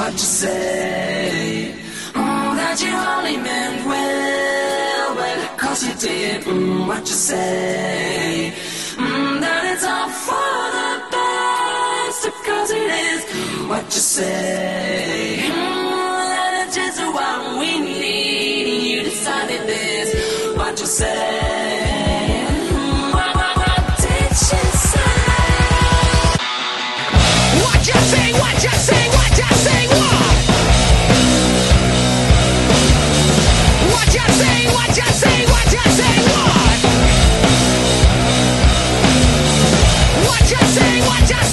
what you say. Mm, that you only meant well, well, cause you did. Mm, what you say. Mm, that it's all for the best, cause it is. What you say. Mm, that it's just what we need. You decided this. What you say. Mm, what, you say? What you say, what what? What